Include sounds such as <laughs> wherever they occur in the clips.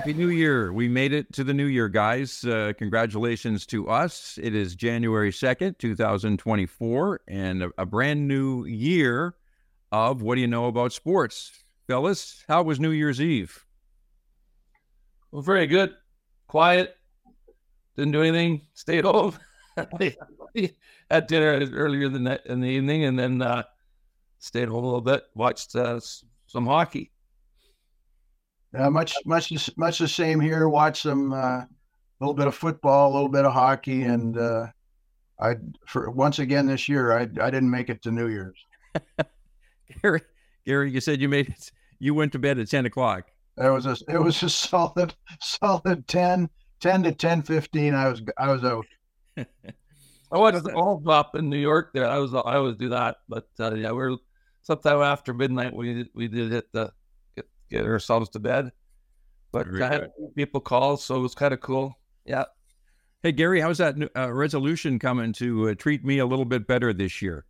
Happy New Year. We made it to the new year, guys. Uh, congratulations to us. It is January 2nd, 2024, and a, a, brand new year of What Do You Know About Sports? Fellas, how was New Year's Eve? Well, very good. Quiet. Didn't do anything. Stayed home. <laughs> At dinner earlier in the, in the evening and then uh, stayed home a little bit. Watched uh, some hockey. Uh, much, much, much the same here. Watch some, a uh, little bit of football, a little bit of hockey, and uh, I, for once again this year, I, I didn't make it to New Year's. <laughs> Gary, Gary, you said you made it. You went to bed at ten o'clock. It was a, it was a <laughs> solid, solid 10, 10 to ten fifteen. I was, I was out. <laughs> I was all up in New York. There, I was, I always do that, but uh, yeah, we're sometime after midnight. We we did hit the get ourselves to bed. But I had people call, so it was kind of cool. Yeah. Hey Gary, how's that uh, resolution coming to uh, treat me a little bit better this year?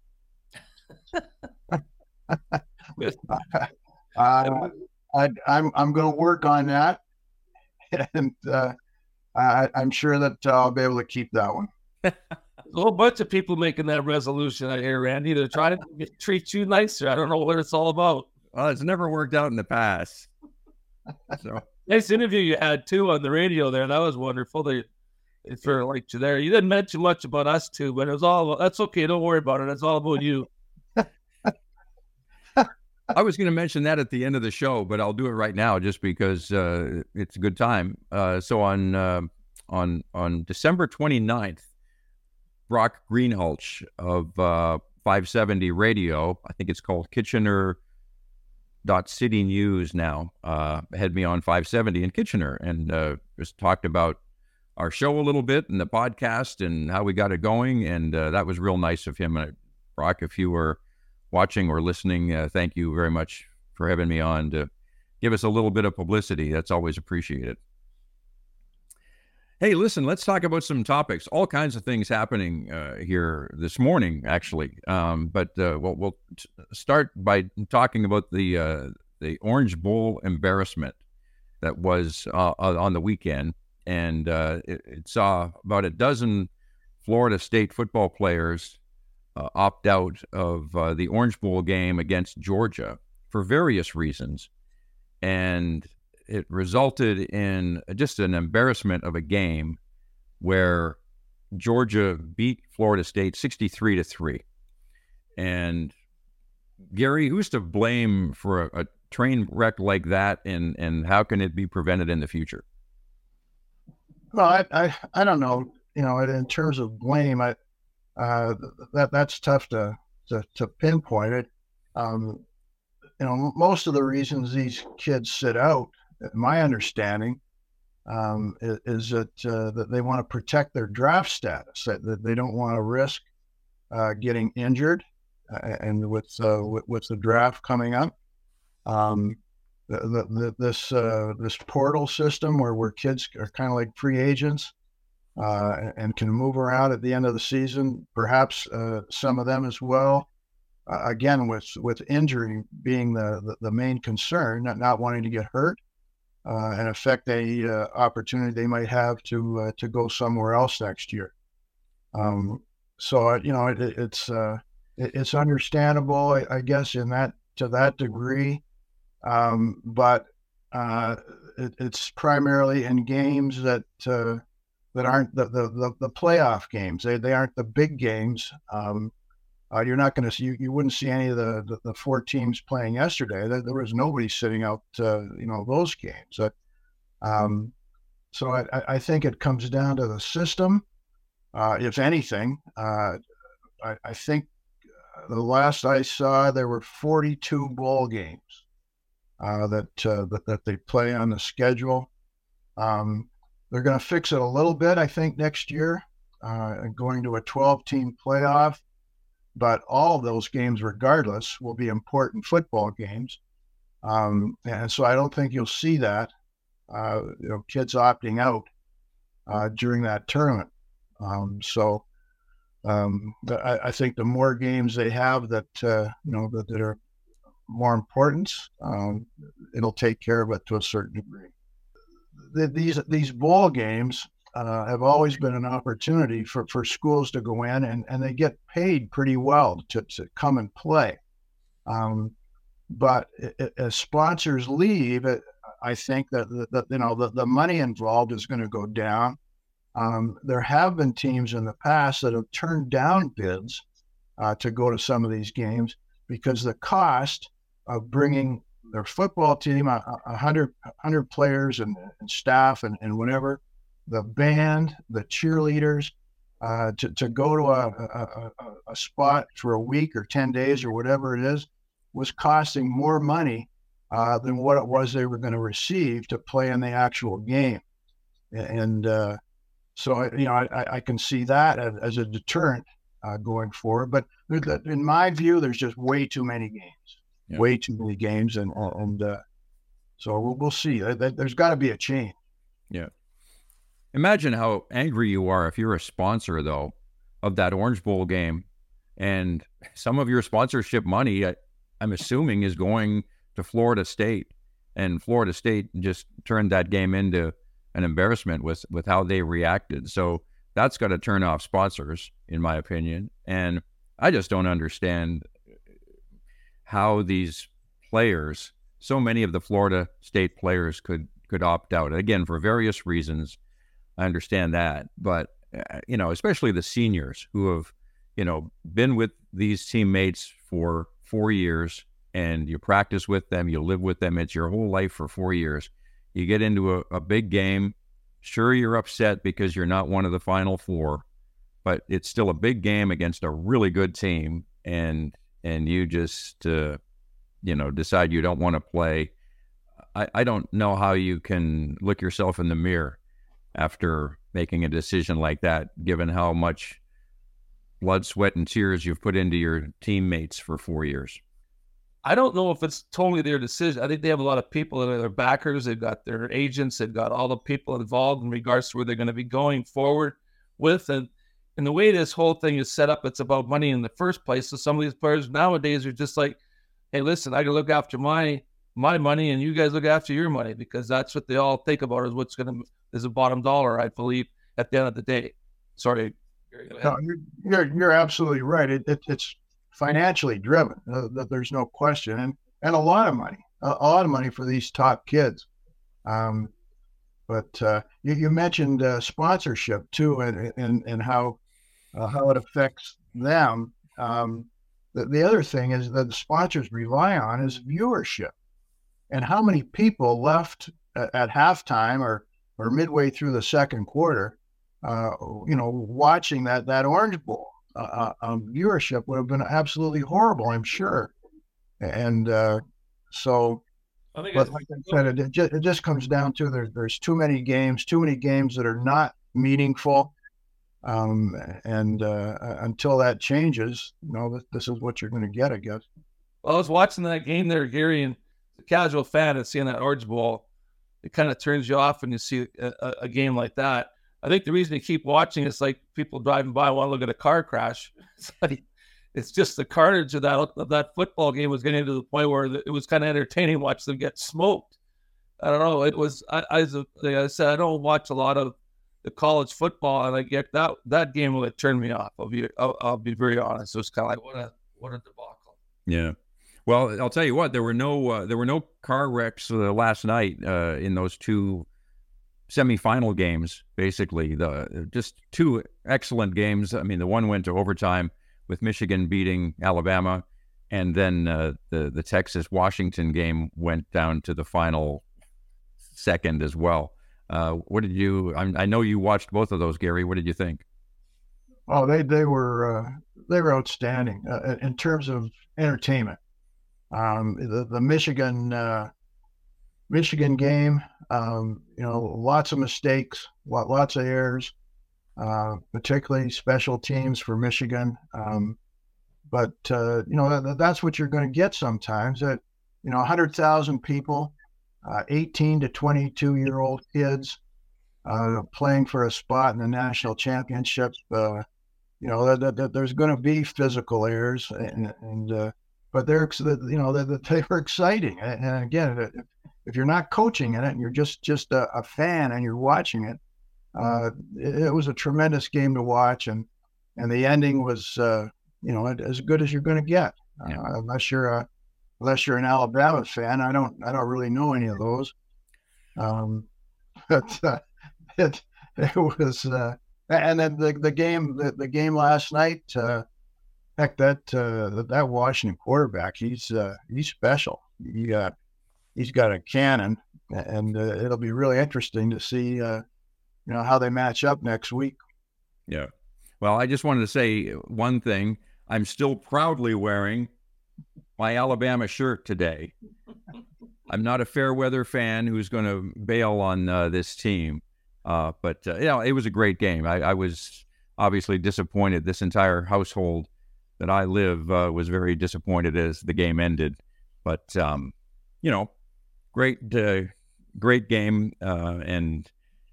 <laughs> <laughs> uh, I, I'm I'm going to work on that, and uh, I, am sure that I'll be able to keep that one. a whole bunch of people making that resolution. I hear Randy. They're trying to treat you nicer. I don't know what it's all about. Well, it's never worked out in the past. So nice interview you had too on the radio there. That was wonderful. They, for like you there. You didn't mention much about us too, but it was all that's okay. Don't worry about it. It's all about you. <laughs> <laughs> I was going to mention that at the end of the show, but I'll do it right now just because uh, it's a good time. Uh, so on uh, on on December 29th, Brock Greenhalgh of uh, 570 Radio, I think it's called Kitchener dot city news now uh, had me on 570 in kitchener and uh, just talked about our show a little bit and the podcast and how we got it going. And uh, that was real nice of him. And brock if you were watching or listening uh, thank you very much for having me on to give us a little bit of publicity. That's always appreciated Hey, listen, let's talk about some topics. All kinds of things happening uh, here this morning, actually. Um, but uh, we'll, we'll t- start by talking about the uh, the Orange Bowl embarrassment that was uh, on the weekend, and uh, it, it, saw about a dozen Florida State football players uh, opt out of the Orange Bowl game against Georgia for various reasons, and it resulted in just an embarrassment of a game where Georgia beat Florida State 63 to 3. And Gary, who's to blame for a, a, train wreck like that and and how can it be prevented in the future? Well, I I, I don't know, you know, in terms of blame, I uh, that that's tough to to, to pinpoint it. Um, you know, most of the reasons these kids sit out my understanding um, is, is, that uh, that they want to protect their draft status, that, that they don't want to risk uh, getting injured, uh, and with, uh, with, with the draft coming up, um, the, the, this uh, this portal system where where kids are kind of like free agents. Uh, and can move around at the end of the season, perhaps some of them as well again with with injury being the, the, the main concern not, not wanting to get hurt uh, and affect a uh, opportunity they might have to uh, to go somewhere else next year. Um, so uh, you know it, it's uh, it, it's understandable, I, I, guess, in that to that degree, um, but uh, it, it's primarily in games that that aren't the, the, the, playoff games. They, they aren't the big games. Um, uh, you're not going to see you, you wouldn't see any of the, the, the four teams playing yesterday. There, there, was nobody sitting out, uh, you know, those games. um, so I, I, think it comes down to the system. Uh, if anything, uh, I, I, think uh, the last I saw there were 42 ball games uh, that, that that they play on the schedule. Um, they're going to fix it a little bit, I think, next year, going to a 12 team playoff but all of those games, regardless, will be important football games. Um, and so I don't think you'll see that, uh, you know, kids opting out uh, during that tournament. Um, so um, I, I, think the more games they have that, uh, you know, that, that, are more important, um, it'll take care of it to a certain degree. the, these these bowl games uh, have always been an opportunity for, for schools to go in and, and they get paid pretty well to, to come and play. Um, but as sponsors leave, it, I think that, that you know the, the money involved is going to go down. Um, there have been teams in the past that have turned down bids uh, to go to some of these games because the cost of bringing their football team, a, a hundred, hundred players and, and staff and, and whatever, the band, the cheerleaders, uh, to, to go to a, a, a, spot for a week or 10 days or whatever it is was costing more money uh, than what it was they were going to receive to play in the actual game. And uh, so, you know, I, I, can see that as, as a deterrent uh, going forward. But in my view, there's just way too many games, yeah. way too many games. And, and uh, so we'll, we'll see. There's got to be a change. Yeah. Imagine how angry you are if you're a sponsor, though, of that Orange Bowl game. And some of your sponsorship money, I, I'm assuming, is going to Florida State. And Florida State just turned that game into an embarrassment with, with how they reacted. So that's got to turn off sponsors, in my opinion. And I just don't understand how these players, so many of the Florida State players, could could opt out. Again, for various reasons. I understand that, but uh, you know, especially the seniors who have, you know, been with these teammates for four years, and you practice with them, you live with them. It's your whole life for four years. You get into a, a big game. Sure, you're upset because you're not one of the final four, but it's still a big game against a really good team, and and you just, uh, you know, decide you don't want to play. I, I don't know how you can look yourself in the mirror after making a decision like that, given how much blood, sweat, and tears you've put into your teammates for four years? I don't know if it's totally their decision. I think they have a lot of people that are their backers. They've got their agents. They've got all the people involved in regards to where they're going to be going forward with. And and the way this whole thing is set up, it's about money in the first place. So some of these players nowadays are just like, hey, listen, I can look after my my money, and you guys look after your money because that's what they all think about is what's going to is a bottom dollar, I believe, at the end of the day. Sorry. No, you're, you're, you're absolutely right. It, it, it's financially driven. Uh, there's no question, and and a lot of money, a, a lot of money for these top kids. Um, but uh, you, you, mentioned uh, sponsorship too, and and, and how uh, how it affects them. Um, the, the other thing is that the sponsors rely on is viewership, and how many people left at, at halftime or or midway through the second quarter, uh, you know, watching that that Orange Bowl, uh, uh, um, viewership would have been absolutely horrible, I'm sure. And uh, so, but like I said, it, just, it just comes down to there, there's too many games, too many games that are not meaningful. Um, and uh, until that changes, you know, this, this is what you're going to get, I guess. Well, I was watching that game there, Gary, and the casual fan and seeing that Orange Bowl it kind of turns you off when you see a, a, game like that. I think the reason you keep watching is like people driving by want to look at a car crash. <laughs> It's, just the carnage of that of that football game was getting to the point where it was kind of entertaining watch them get smoked. I don't know. It was I, I, like I said I don't watch a lot of the college football, and I get that that game will turn me off. I'll be I'll, I'll be very honest. It was kind of like what a what a debacle. Yeah. Well, I'll tell you what. There were no uh, there were no car wrecks uh, last night uh, in those two semifinal games. Basically, the just two excellent games. I mean, the one went to overtime with Michigan beating Alabama, and then uh, the the Texas Washington game went down to the final second as well. Uh, what did you? I, I, know you watched both of those, Gary. What did you think? Oh, they they were uh, they were outstanding in terms of entertainment. Um, the, the Michigan uh, Michigan game, um, you know, lots of mistakes, lots of errors, uh, particularly special teams for Michigan. Um, but uh, you know that, that's what you're going to get sometimes. That you know, 100,000 people, uh, 18 to 22 year old kids uh, playing for a spot in the national championships. Uh, you know, there's going to be physical errors, and, and but they're you know they're, <laughs> they were exciting and again if you're not coaching in it and you're just just a, a fan and you're watching it, uh, it, it, was a tremendous game to watch, and and the ending was uh, you know as good as you're going to get. Yeah. Uh, unless you're a unless you're an Alabama fan, I don't I don't really know any of those. Um, <laughs> but uh, it it was uh, and then the, the game the, the game last night. Heck, that uh, that Washington quarterback, he's uh, he's special. He got he's got a cannon, and uh, it'll be really interesting to see uh, you know how they match up next week. Yeah. Well, I just wanted to say one thing. I'm still proudly wearing my Alabama shirt today. I'm not a fair weather fan who's going to bail on uh, this team, uh, but you know it was a great game. I, I, was obviously disappointed. This entire household that I live uh, was very disappointed as the game ended. But um, you know, great, uh, great game, uh, and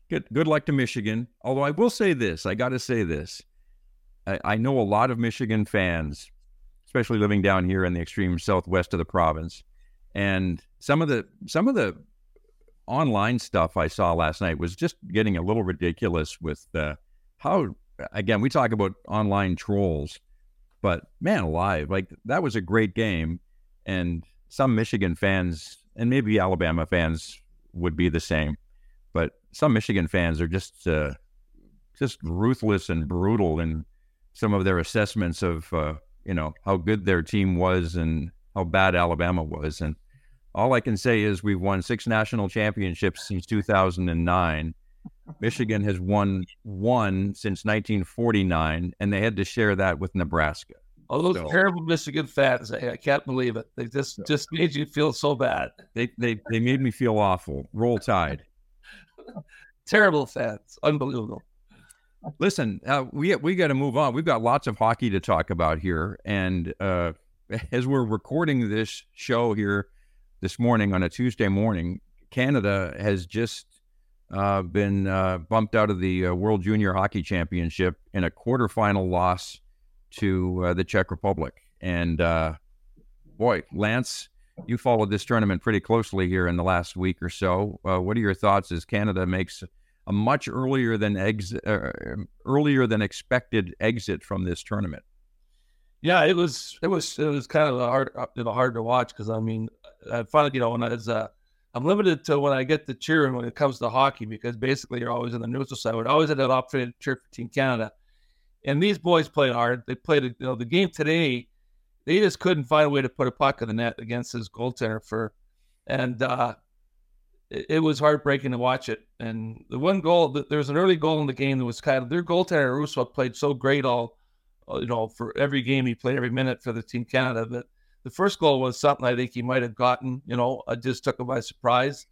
good good luck to Michigan. Although I will say this, I got to say this. I, I know a lot of Michigan fans, especially living down here in the extreme southwest of the province, and some of the some of the online stuff I saw last night was just getting a little ridiculous with uh, how again we talk about online trolls but man alive, like that was a great game. And some Michigan fans and maybe Alabama fans would be the same, but some Michigan fans are just uh, just ruthless and brutal in some of their assessments of uh, you know how good their team was and how bad Alabama was. And all I can say is we've won six national championships since 2009. Michigan has won one since 1949, and they had to share that with Nebraska. All those so, terrible Michigan fans, I, I, can't believe it. They just just made you feel so bad. They they they made me feel awful. Roll Tide. <laughs> terrible fans, unbelievable. Listen, uh, we we got to move on. We've got lots of hockey to talk about here, and uh, <laughs> as we're recording this show here this morning on a Tuesday morning, Canada has just uh, been uh, bumped out of the uh, World Junior Hockey Championship in a quarterfinal loss to uh, the Czech Republic. And uh, boy, Lance, you followed this tournament pretty closely here in the last week or so. Uh, what are your thoughts as Canada makes a much earlier than ex- earlier than expected exit from this tournament? Yeah, it was it was it was kind of hard you know, hard to watch because I mean I finally you know when I was uh, I'm limited to when I get to cheering when it comes to hockey because basically you're always in the neutral side. We're always at an opportunity to cheer for Team Canada. And these boys played hard. They played you know, the game today. They just couldn't find a way to put a puck in the net against his goaltender for, and uh, it, it, was heartbreaking to watch it. And the one goal, there was an early goal in the game that was kind of their goaltender Rousseau played so great all, you know, for every game he played every minute for the Team Canada that the first goal was something I think he might have gotten. You know, I just took him by surprise.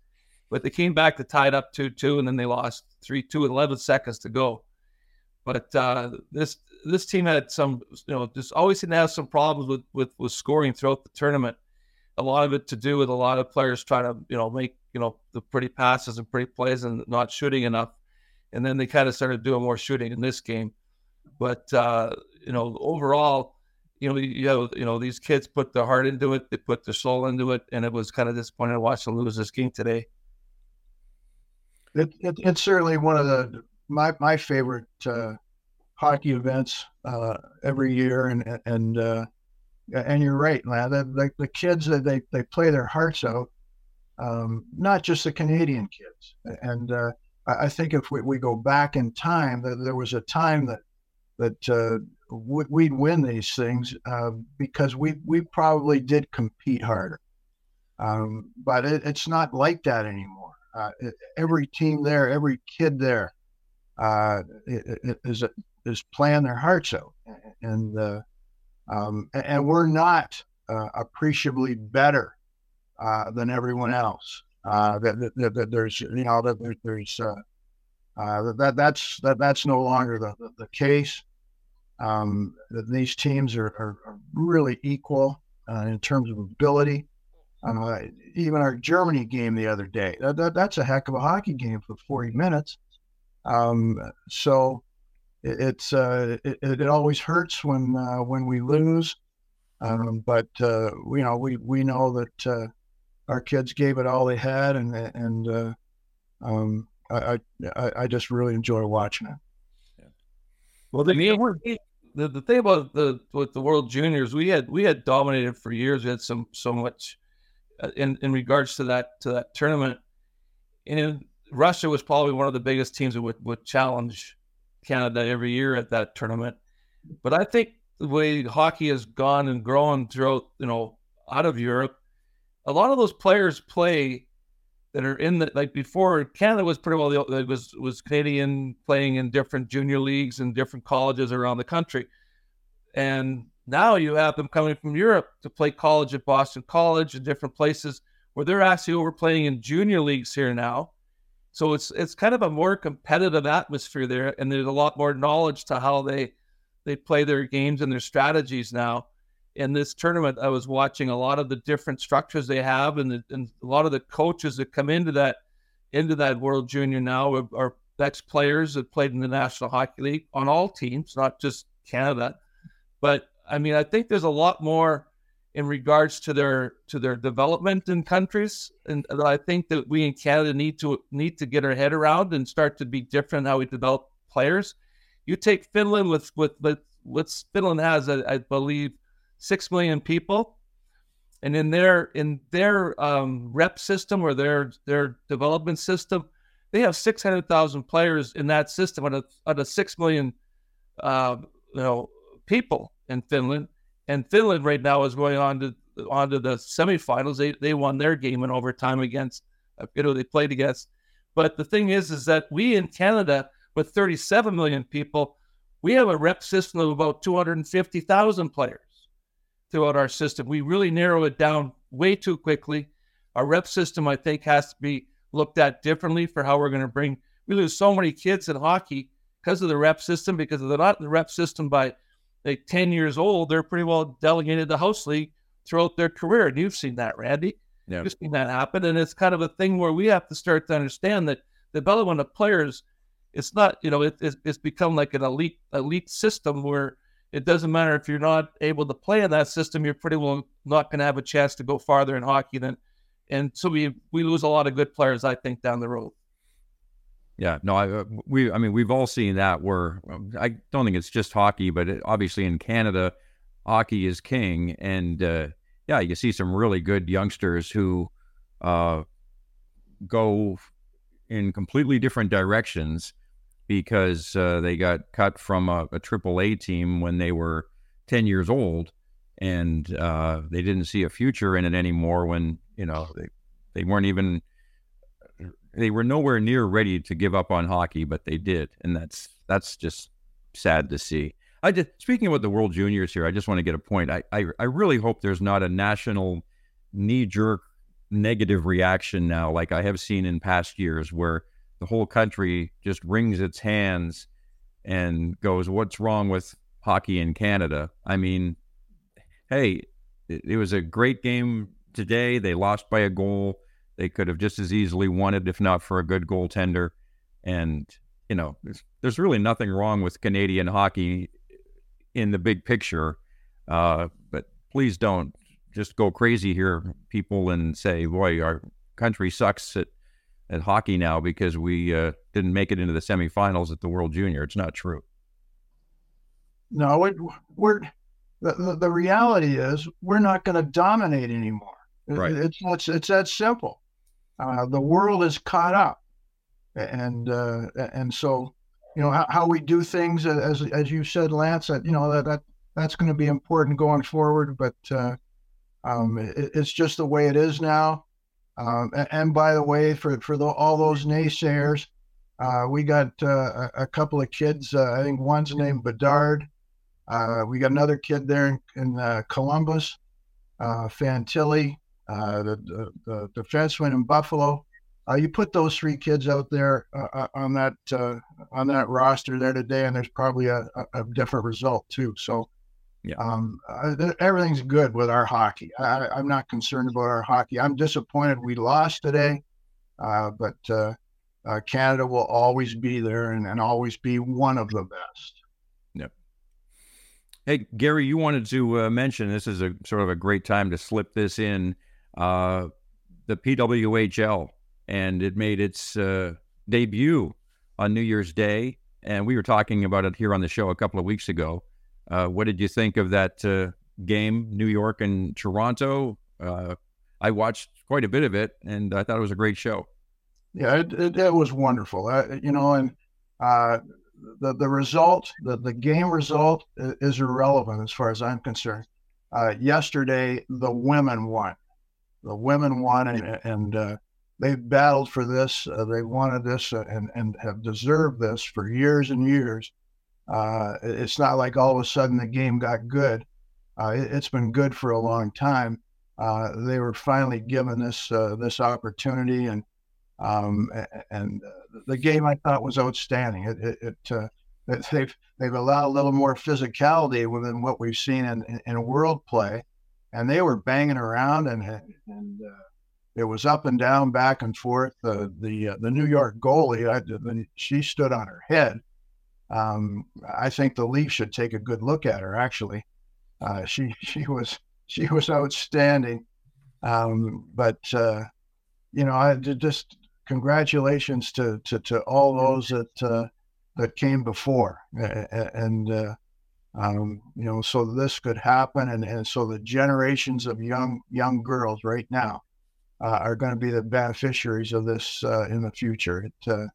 But they came back to tie it up 2 2, and then they lost 3 2 11 seconds to go. But uh, this this team had some, you know, just always seemed to have some problems with, with, with scoring throughout the tournament. A lot of it to do with a lot of players trying to, you know, make, you know, the pretty passes and pretty plays and not shooting enough. And then they kind of started doing more shooting in this game. But, uh, you know, overall, you know, you know, you know, these kids put their heart into it, they put their soul into it, and it was kind of disappointing to watch them lose this game today. It, it, it's certainly one of the my my favorite uh, hockey events uh, every year, and and uh, and you're right, lad. The, the, kids that they they play their hearts out, um, not just the Canadian kids. And uh, I, I, think if we, we go back in time, that there was a time that that uh, we'd win these things uh, because we we probably did compete harder. Um, but it, it's not like that anymore. Uh, every team there, every kid there, uh, is is playing their hearts out, and uh, um, and we're not uh, appreciably better uh, than everyone else. that, that, that, there's you know that there's that that's that that's no longer the, the, the case. Um, these teams are, are, really equal uh, in terms of ability. Uh, even our Germany game the other day, that, that, that's a heck of a hockey game for 40 minutes. Um, so it, it's uh, it, it, always hurts when uh, when we lose, um, but uh, you know we we know that uh, our kids gave it all they had, and and uh, um, I, I I just really enjoy watching it. Well, the, the, the thing about the with the World Juniors, we had we had dominated for years. We had some so much uh, in in regards to that to that tournament. And Russia was probably one of the biggest teams that would, would challenge Canada every year at that tournament. But I think the way hockey has gone and grown throughout, you know, out of Europe, a lot of those players play that are in the like before Canada was pretty well it was was Canadian playing in different junior leagues and different colleges around the country, and now you have them coming from Europe to play college at Boston College and different places where they're actually over playing in junior leagues here now. So it's it's kind of a more competitive atmosphere there, and there's a lot more knowledge to how they they play their games and their strategies now in this tournament, I was watching a lot of the different structures they have, and, the, and a lot of the coaches that come into that into that World Junior now are, are ex players that played in the National Hockey League on all teams, not just Canada. But I mean, I think there's a lot more in regards to their to their development in countries, and I think that we in Canada need to need to get our head around and start to be different how we develop players. You take Finland with with with what Finland has, I, I believe six million people, and in their in their um, rep system or their their development system, they have six hundred thousand players in that system out of out of six million, uh, you know, people in Finland. And Finland right now is going on to on to the semifinals. They they won their game in overtime against you know they played against. But the thing is, is that we in Canada with 37 million people, we have a rep system of about 250,000 players throughout our system. We really narrow it down way too quickly. Our rep system, I think, has to be looked at differently for how we're going to bring. We lose so many kids in hockey because of the rep system, because they're not in the rep system by like 10 years old, they're pretty well delegated to house league throughout their career. And you've seen that, Randy. Yeah. You've seen that happen. And it's kind of a thing where we have to start to understand that the development of players, it's not, you know, it, it's, it's become like an elite elite system where it doesn't matter if you're not able to play in that system, you're pretty well not going to have a chance to go farther in hockey than. And so we we lose a lot of good players, I think, down the road. Yeah, no, I, uh, we, I mean, we've all seen that. Where I don't think it's just hockey, but it, obviously in Canada, hockey is king, and uh, yeah, you see some really good youngsters who uh, go in completely different directions because uh, they got cut from a, a AAA team when they were 10 years old and uh, they didn't see a future in it anymore when, you know, they, they weren't even, they were nowhere near ready to give up on hockey, but they did. And that's, that's just sad to see. I just, speaking about the World Juniors here, I just want to get a point. I, I, I really hope there's not a national knee jerk negative reaction now, like I have seen in past years where the whole country just wrings its hands and goes, "What's wrong with hockey in Canada?" I mean, hey, it, it was a great game today. They lost by a goal. They could have just as easily won it if not for a good goaltender. And you know, there's, there's really nothing wrong with Canadian hockey in the big picture. Uh, but please don't just go crazy here, people, and say, "Boy, our country sucks at at hockey now because we uh, didn't make it into the semifinals at the World Junior. It's not true. No, it, we're the, the, reality is we're not going to dominate anymore. Right. It's it's it's that simple. Uh, the world is caught up, and uh, and so you know how, how, we do things as as you said, Lance. That you know that, that that's going to be important going forward. But uh, um, it, it's just the way it is now. Um, and, and, by the way, for for the, all those naysayers, uh, we got uh, a, a, couple of kids. Uh, I think one's named Bedard. Uh, we got another kid there in, in uh, Columbus, uh, Fantilli, the, the, the defenseman in Buffalo. you put those three kids out there on that on that roster there today, and there's probably a, a, a different result too. So yeah. Um, uh, everything's good with our hockey. I, am not concerned about our hockey. I'm disappointed we lost today, uh, but uh, uh, Canada will always be there and, and, always be one of the best. Yep. Hey, Gary, you wanted to uh, mention this is a sort of a great time to slip this in. Uh, the PWHL, and it made its uh, debut on New Year's Day. And we were talking about it here on the show a couple of weeks ago. Uh, what did you think of that uh, game, New York and Toronto? Uh, I watched quite a bit of it, and I thought it was a great show. Yeah, it, it, it was wonderful. You know, and uh, the the result, the, the game result, is irrelevant as far as I'm concerned. Uh, yesterday, the women won. The women won, and, and uh, they battled for this. They wanted this, and and have deserved this for years and years. Uh, it's not like all of a sudden the game got good. Uh, it, has been good for a long time. they were finally given this this opportunity, and um, and the game I thought was outstanding. It, it, it uh, they've they've allowed a little more physicality within what we've seen in, in, in world play, and they were banging around and and uh, it was up and down, back and forth. The the uh, the New York goalie, I, she stood on her head. Um, I think the Leafs should take a good look at her. Actually, uh, she <laughs> she was she was outstanding. Um, but uh, you know, I just congratulations to, to, to all those that uh, that came before, and uh, um, you know, so this could happen, and, and so the generations of young young girls right now uh, are going to be the beneficiaries of this uh, in the future. It,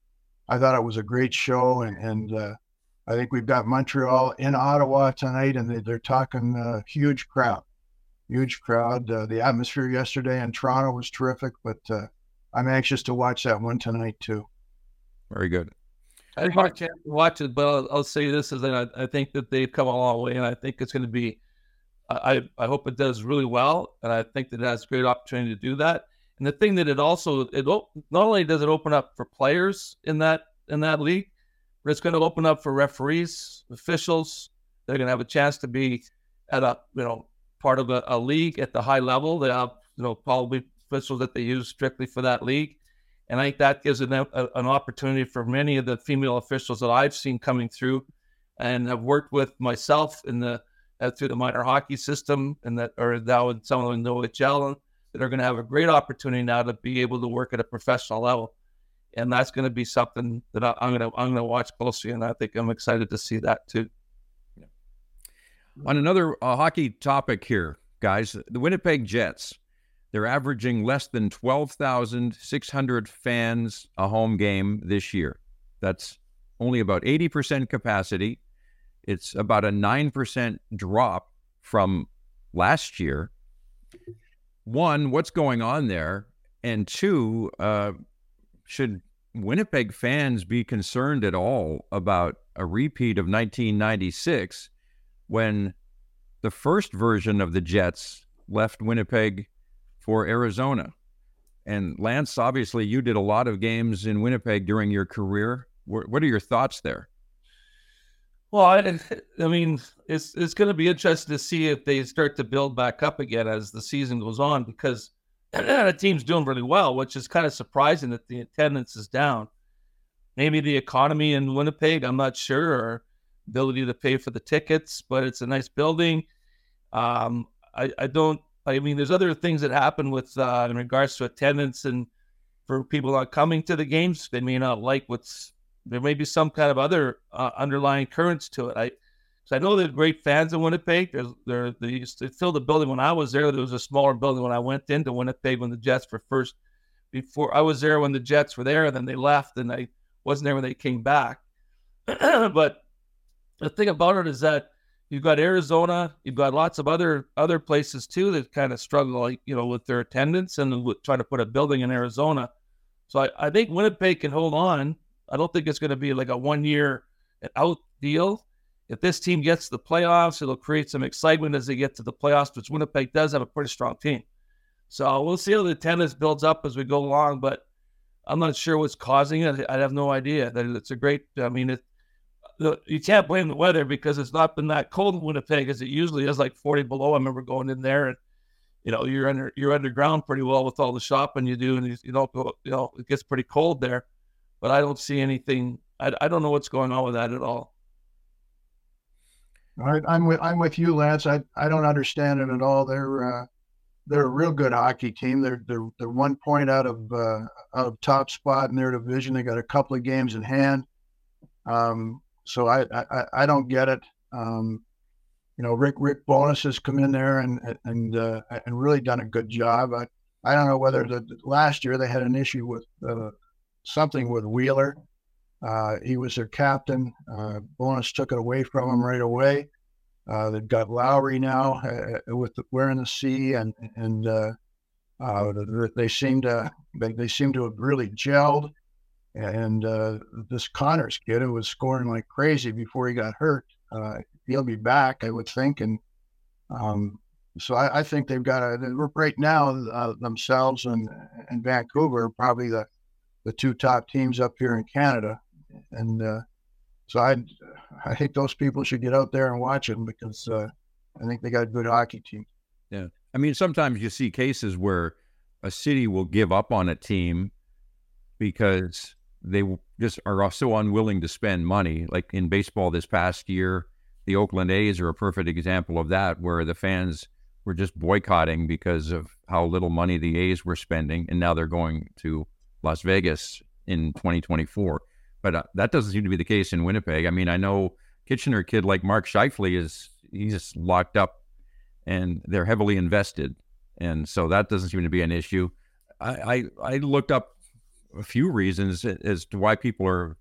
I thought it was a great show, and, and uh, I think we've got Montreal in Ottawa tonight, and they, are talking a huge crowd, huge crowd. Uh, the atmosphere yesterday in Toronto was terrific, but uh, I'm anxious to watch that one tonight too. Very good. I didn't have a chance to watch it, but I'll, I'll say this: is that I, I, think that they've come a long way, and I think it's going to be. I I hope it does really well, and I think that it has a great opportunity to do that. And the thing that it also it not only does it open up for players in that in that league, but it's going to open up for referees, officials. They're going to have a chance to be at a you know part of a, a league at the high level. They have you know probably officials that they use strictly for that league. And I think that gives an, a, an opportunity for many of the female officials that I've seen coming through and have worked with myself in the uh, through the minor hockey system and that are now in some of the OHL that are going to have a great opportunity now to be able to work at a professional level. And that's going to be something that I, am going to I'm going to watch closely, and I think I'm excited to see that too. On another uh, hockey topic here, guys, the Winnipeg Jets they're averaging less than 12,600 fans a home game this year. That's only about 80% capacity. It's about a 9% drop from last year. One, what's going on there? And two, uh, should Winnipeg fans be concerned at all about a repeat of 1996 when the first version of the Jets left Winnipeg for Arizona. And Lance, obviously, you did a lot of games in Winnipeg during your career. What are your thoughts there? Well, I, I mean, it's it's going to be interesting to see if they start to build back up again as the season goes on because <clears throat> the team's doing really well, which is kind of surprising that the attendance is down. Maybe the economy in Winnipeg, I'm not sure, or ability to pay for the tickets, but it's a nice building. Um, I, I don't I mean, there's other things that happen with uh, in regards to attendance and for people not coming to the games. They may not like what's there. May be some kind of other uh, underlying currents to it. I I know they're great fans of Winnipeg. There they used to fill the building when I was there. There was a smaller building when I went into Winnipeg when the Jets were first. Before I was there when the Jets were there, and then they left, and I wasn't there when they came back. <clears throat> but the thing about it is that You've got Arizona. You've got lots of other other places too that kind of struggle, like you know, with their attendance and with trying to put a building in Arizona. So I, I think Winnipeg can hold on. I don't think it's going to be like a one year out deal. If this team gets to the playoffs, it'll create some excitement as they get to the playoffs, which Winnipeg does have a pretty strong team. So we'll see how the attendance builds up as we go along, but I'm not sure what's causing it. I have no idea. That it's a great. I mean, it, you can't blame the weather because it's not been that cold in Winnipeg as it usually is, like 40 below. I remember going in there and you know you're under you're underground pretty well with all the shopping you do, and you, you don't go you know it gets pretty cold there. But I don't see anything. I, I don't know what's going on with that at all. All right, I'm with I'm with you, Lance. I I don't understand it at all. They're uh, they're a real good hockey team. They're they're they're one point out of uh, out of top spot in their division. They got a couple of games in hand. Um, so I, I I don't get it. Um, you know, Rick Rick Bowness has come in there and and uh, and really done a good job. I I don't know whether the last year they had an issue with uh, something with Wheeler. Uh, he was their captain. Uh, Bowness took it away from him right away. Uh, they've got Lowry now uh, with the, wearing the C, and and uh, uh, they seem to they, they seem to have really gelled. And this Connors kid who was scoring like crazy before he got hurt, he'll be back, I would think. And um, so I, I, think they've got a right now uh, themselves and and Vancouver are probably the the two top teams up here in Canada, and uh, so I I think those people should get out there and watch them because uh, I think they got a good hockey team. Yeah, I mean sometimes you see cases where a city will give up on a team because they just are so unwilling to spend money. Like in baseball this past year, the Oakland A's are a perfect example of that, where the fans were just boycotting because of how little money the A's were spending, and now they're going to Las Vegas in 2024. But uh, that doesn't seem to be the case in Winnipeg. I mean, I know Kitchener kid like Mark Scheifele is he's just locked up, and they're heavily invested, and so that doesn't seem to be an issue. I I, I looked up a few reasons as to why people are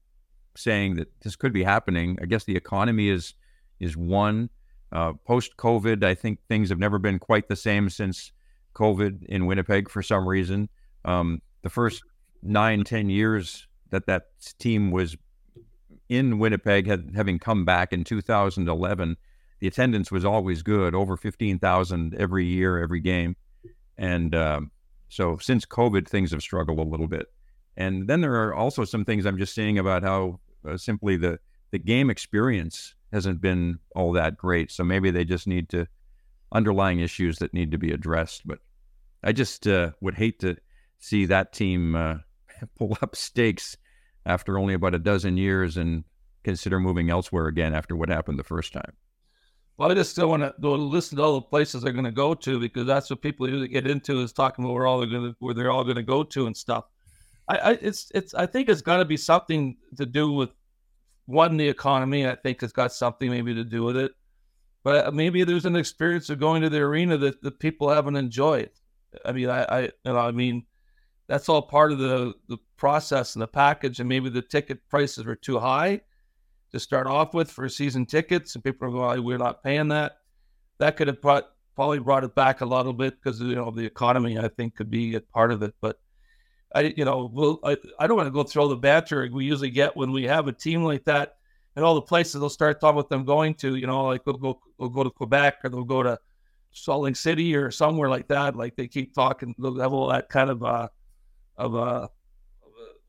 saying that this could be happening. I guess the economy is is one. Uh, Post COVID, I think things have never been quite the same since COVID in Winnipeg for some reason. Um, the first nine, ten years that that team was in Winnipeg, had, having come back in 2011, the attendance was always good, over 15,000 every year, every game. And um, so since COVID, things have struggled a little bit. And then there are also some things I'm just seeing about how uh, simply the, the game experience hasn't been all that great. So maybe they just need to underlying issues that need to be addressed. But I just uh, would hate to see that team uh, <laughs> pull up stakes after only about a dozen years and consider moving elsewhere again after what happened the first time. Well, I just still want to listen to all the places they're going to go to because that's what people usually get into is talking about where all they're going to where they're all going to go to and stuff. I, I it's it's I think it's got to be something to do with one, the economy, I think, has got something maybe to do with it. But uh, maybe there's an experience of going to the arena that, that people haven't enjoyed. I mean, I, I, you know, I mean, that's all part of the, the process and the package. And maybe the ticket prices were too high to start off with for season tickets, and people are going, "We're not paying that." That could have brought, probably brought it back a little bit because you know the economy. I think could be a part of it, but I, you know, well, I, I don't want to go through all the banter we usually get when we have a team like that, and all the places they'll start talking about them going to. You know, like we'll go, we'll go to Quebec or they'll go to Salt Lake City or somewhere like that. Like they keep talking, they'll have all that kind of uh, of a, uh,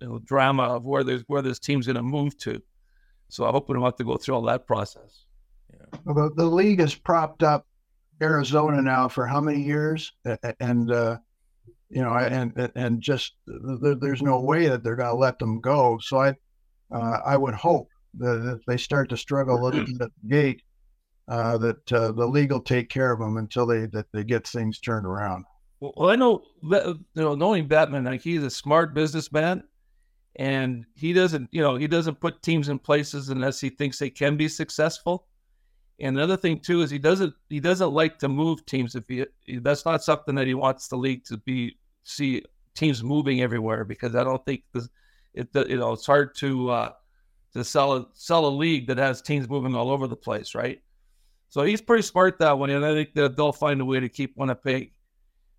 you know, drama of where there's where this team's going to move to. So I hope we don't have to go through all that process. Yeah. Well, the, league has propped up Arizona now for how many years, and uh, you know, and and just there's no way that they're going to let them go. So I uh, I would hope that if they start to struggle a little bit at the gate, uh, that uh, the league will take care of them until they that they get things turned around. Well, I know you know knowing Bettman, like he's a smart businessman, and he doesn't you know he doesn't put teams in places unless he thinks they can be successful. And another thing too is he doesn't he doesn't like to move teams if he that's not something that he wants the league to be see teams moving everywhere because I don't think this, it you know it's hard to uh, to sell a sell a league that has teams moving all over the place, right? So he's pretty smart that way, and I think that they'll find a way to keep Winnipeg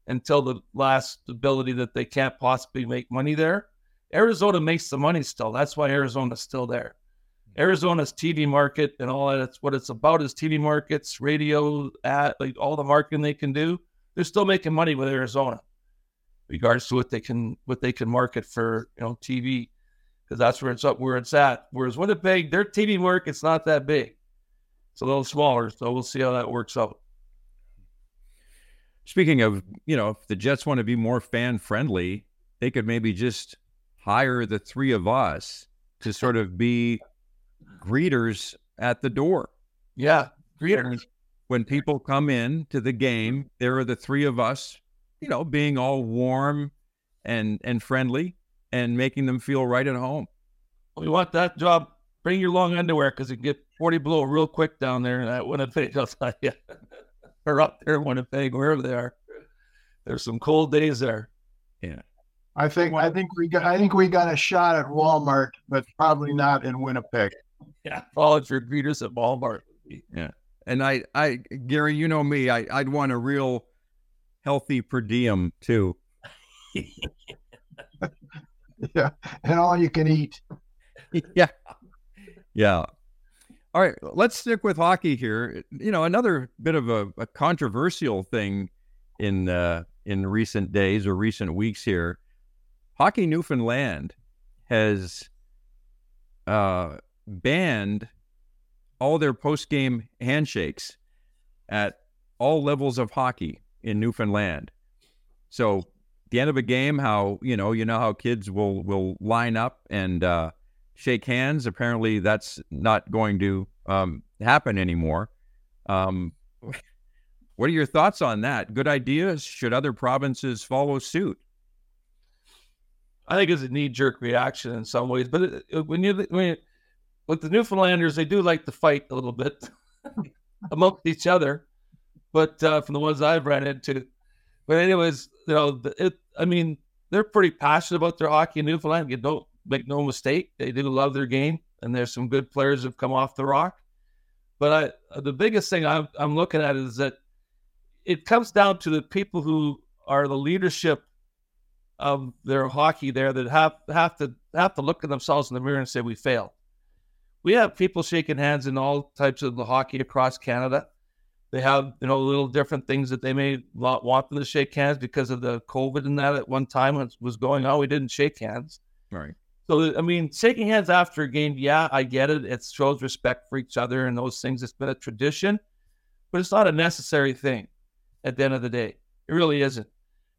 until the last ability that they can't possibly make money there. Arizona makes the money still. That's why Arizona's still there. Hmm. Arizona's TV market and all that. It's what it's about is TV markets, radio, at like all the marketing they can do. They're still making money with Arizona regards to what they can what they can market for you know TV because that's where it's up where it's at. Whereas Winnipeg, their TV market's not that big; it's a little smaller. So we'll see how that works out. Speaking of, you know, if the Jets want to be more fan friendly, they could maybe just hire the three of us to sort of be greeters at the door. Yeah, greeters. When people come in to the game, there are the three of us you know, being all warm and and friendly and making them feel right at home. We want that job. Bring your long underwear because it can get 40 below real quick down there at Winnipeg. I'll tell you. Or up there in Winnipeg, wherever they are. There's some cold days there. Yeah. I think I think we got I think we got a shot at Walmart, but probably not in Winnipeg. Yeah, volunteer greeters at Walmart. Yeah, and I, I, Gary, you know me, I, I'd want a real healthy per diem too. <laughs> yeah, and all you can eat. <laughs> yeah, yeah. All right, let's stick with hockey here. You know, another bit of a, a controversial thing in uh, in recent days or recent weeks here. Hockey Newfoundland has uh, banned all their post game handshakes at all levels of hockey in Newfoundland. So the end of a game, how you know, you know how kids will will line up and uh, shake hands. Apparently, that's not going to um, happen anymore. Um, <laughs> what are your thoughts on that? Good ideas? Should other provinces follow suit? I think it's a knee jerk reaction in some ways, but it, when you when you, with the Newfoundlanders, they do like to fight a little bit <laughs> amongst each other. But uh, from the ones I've ran into, but anyways, you know, it. I mean, they're pretty passionate about their hockey in Newfoundland. You don't make no mistake; they do love their game, and there's some good players have come off the rock. But I, the biggest thing I'm, I'm looking at is that it comes down to the people who are the leadership of their hockey there that have have to have to look at themselves in the mirror and say we failed we have people shaking hands in all types of the hockey across Canada. They have, you know, little different things that they may not want them to shake hands because of the COVID and that at one time was going on, we didn't shake hands. Right. So, I mean, shaking hands after a game, yeah, I get it. It shows respect for each other and those things. It's been a tradition, but it's not a necessary thing at the end of the day. It really isn't.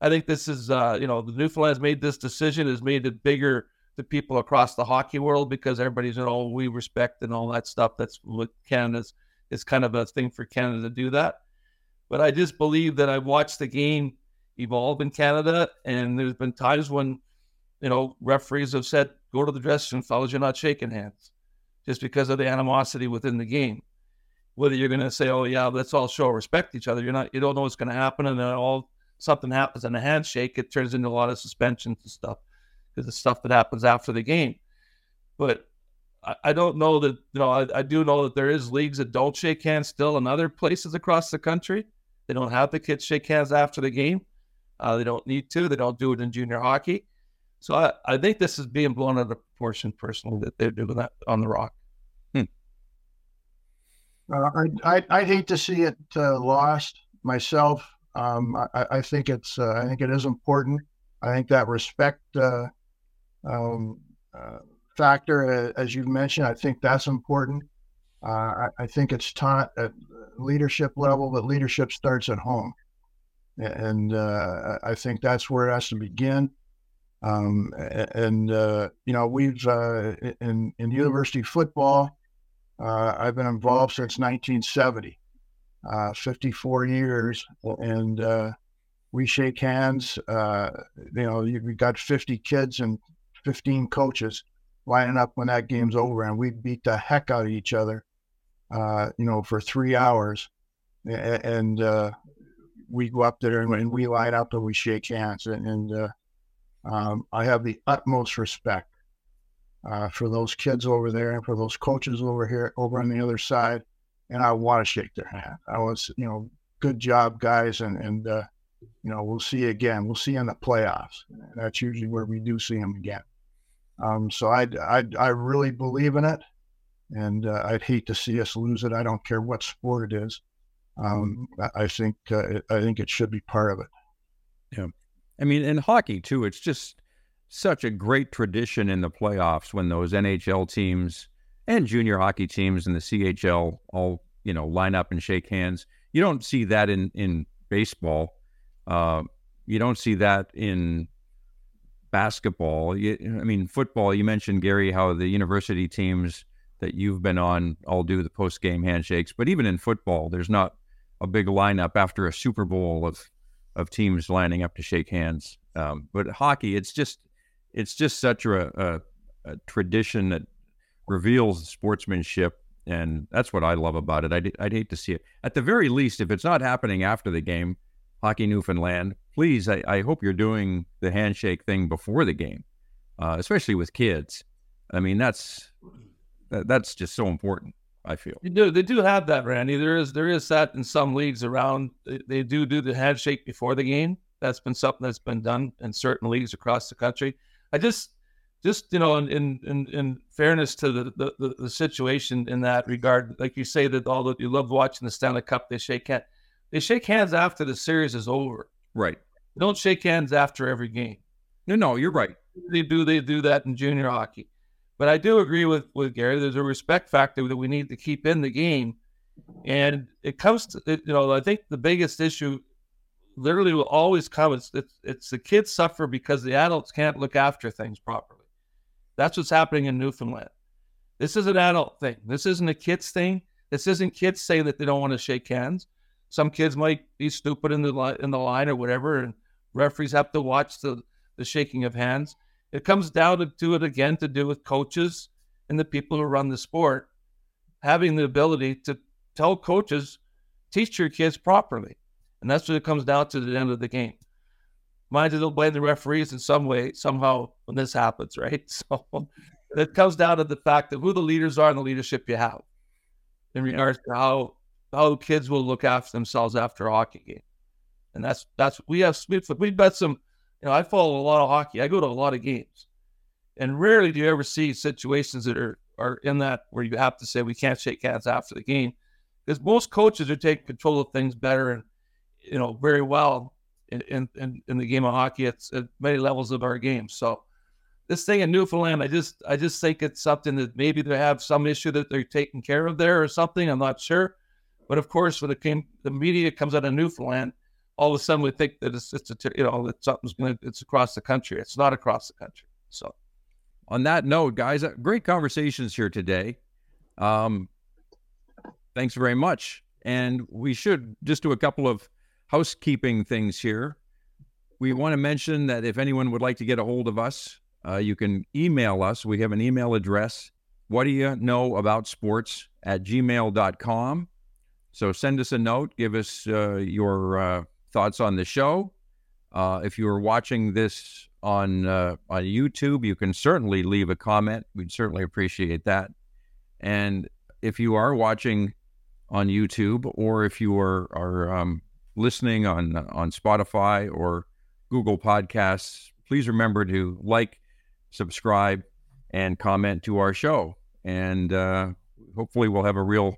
I think this is, uh, you know, the Newfoundland's made this decision, has made it bigger to people across the hockey world because everybody's you know we respect and all that stuff. That's what Canada's is kind of a thing for Canada to do that. But I just believe that I've watched the game evolve in Canada, and there's been times when you know referees have said, "Go to the dressing room, fellas, you're not shaking hands," just because of the animosity within the game. Whether you're going to say, "Oh yeah, let's all show respect to each other," you're not. You don't know what's going to happen, and then all something happens in a handshake, it turns into a lot of suspensions and stuff because the stuff that happens after the game. But I, don't know that, you know, I, I, do know that there is leagues that don't shake hands still in other places across the country. They don't have the kids shake hands after the game. Uh, they don't need to. They don't do it in junior hockey. So I, I think this is being blown out of proportion personally that they're doing that on the rock. Hmm. Uh, I, I, I hate to see it uh, lost myself. Um, I, I think it's uh, I think it is important. I think that respect uh, um, uh, factor, as you mentioned. I think that's important. Uh, I, I, think it's taught at leadership level, but leadership starts at home, and uh, I think that's where it has to begin. Um, and uh, you know, we've uh, in in university football, I've been involved since 1970, 54 years, and we shake hands. Uh, you know, we got 50 kids and 15 coaches lining up when that game's over, and we beat the heck out of each other, uh, you know, for three hours. And uh, we go up there and, we line up and we shake hands. And, and uh, um, I have the utmost respect uh, for those kids over there and for those coaches over here, over on the other side. And I want to shake their hand. I was, you know, good job, guys. And, and, uh, you know, we'll see again. We'll see in the playoffs. That's usually where we do see them again. Um, so I, I, I really believe in it, and uh, I'd hate to see us lose it. I don't care what sport it is. Um, I think uh, I think it should be part of it. Yeah, I mean, in hockey too, it's just such a great tradition in the playoffs when those NHL teams and junior hockey teams and the CHL all you know line up and shake hands. You don't see that in in baseball. Uh, you don't see that in basketball. You, I mean, football. You mentioned Gary how the university teams that you've been on all do the post game handshakes, but even in football, there's not a big lineup after a Super Bowl of of teams lining up to shake hands. Um, but hockey, it's just it's just such a, a, a, tradition that reveals sportsmanship, and that's what I love about it. I'd, I'd hate to see it. At the very least, if it's not happening after the game, Hockey Newfoundland, please, I, I hope you're doing the handshake thing before the game, uh, especially with kids. I mean, that's that, that's just so important. I feel you do. They do have that, Randy. There is there is that in some leagues around. They, they do do the handshake before the game. That's been something that's been done in certain leagues across the country. I just just you know in in in, fairness to the, the the situation in that regard, like you say that all that you love watching the Stanley Cup, they shake hands. They shake hands after the series is over. Right. They don't shake hands after every game. No, no, you're right. They do they do that in junior hockey. But I do agree with, with Gary. There's a respect factor that we need to keep in the game. And it comes to, it, you know, I think the biggest issue literally will always come. It's, it's, it's the kids suffer because the adults can't look after things properly. That's what's happening in Newfoundland. This is an adult thing. This isn't a kids thing. This isn't kids saying that they don't want to shake hands. Some kids might be stupid in the line, in the line or whatever, and referees have to watch the, the shaking of hands. It comes down to, it again to do with coaches and the people who run the sport having the ability to tell coaches, teach your kids properly. And that's what it comes down to at the end of the game. Mind you, they'll blame the referees in some way, somehow, when this happens, right? <laughs> So it comes down to the fact of who the leaders are and the leadership you have in regards to how how kids will look after themselves after a hockey game. And that's that's we have we've got some you know, I follow a lot of hockey. I go to a lot of games, and rarely do you ever see situations that are are in that where you have to say we can't shake hands after the game, because most coaches are taking control of things better and you know very well in in, in the game of hockey at, at many levels of our game. So this thing in Newfoundland, I just I just think it's something that maybe they have some issue that they're taking care of there or something. I'm not sure, but of course, when came, the media comes out of Newfoundland all of a sudden we think that it's, it's a, you know, that something's going it's across the country. It's not across the country. So, on that note, guys, uh, great conversations here today. Um, thanks very much. And we should just do a couple of housekeeping things here. We want to mention that if anyone would like to get a hold of us, uh, you can email us. We have an email address. What do you know about sports at gmail.com? So send us a note. Give us uh, your uh, thoughts on the show. Uh, if you are watching this on uh, on YouTube, you can certainly leave a comment. We'd certainly appreciate that. And if you are watching on YouTube, or if you are are um, listening on on Spotify or Google Podcasts, please remember to like, subscribe, and comment to our show. And uh, hopefully, we'll have a real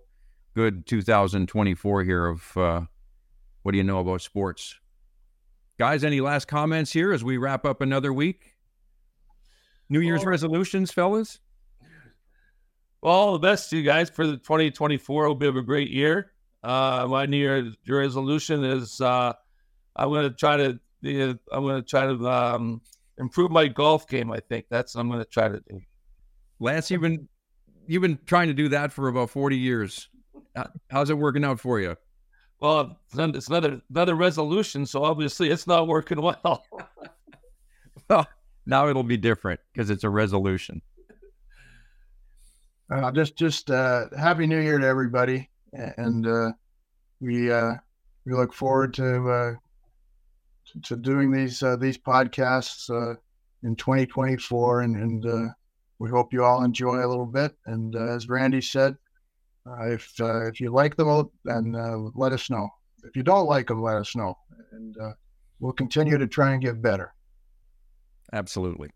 good 2024 here of uh, what do you know about sports? Guys, any last comments here as we wrap up another week? New Year's well, resolutions, fellas? Well, all the best to you guys for the 2024. Will be a great year. Uh, my New Year's resolution is uh, I'm going to try to I'm going to try to um, improve my golf game. I think that's what I'm going to try to do. Lance, you've been you've been trying to do that for about 40 years. How's it working out for you? Well, it's another another resolution, so obviously it's not working well. <laughs> well, now it'll be different because it's a resolution. Uh, just just uh, happy New Year to everybody, and uh, we uh, we look forward to uh, to doing these uh, these podcasts in 2024, and and we hope you all enjoy a little bit. And as Randy said, uh, if uh, if you like them, then uh, let us know. If you don't like them, let us know, and uh, we'll continue to try and get better. Absolutely.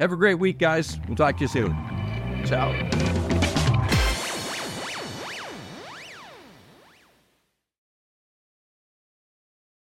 Have a great week, guys. We'll talk to you soon. Ciao.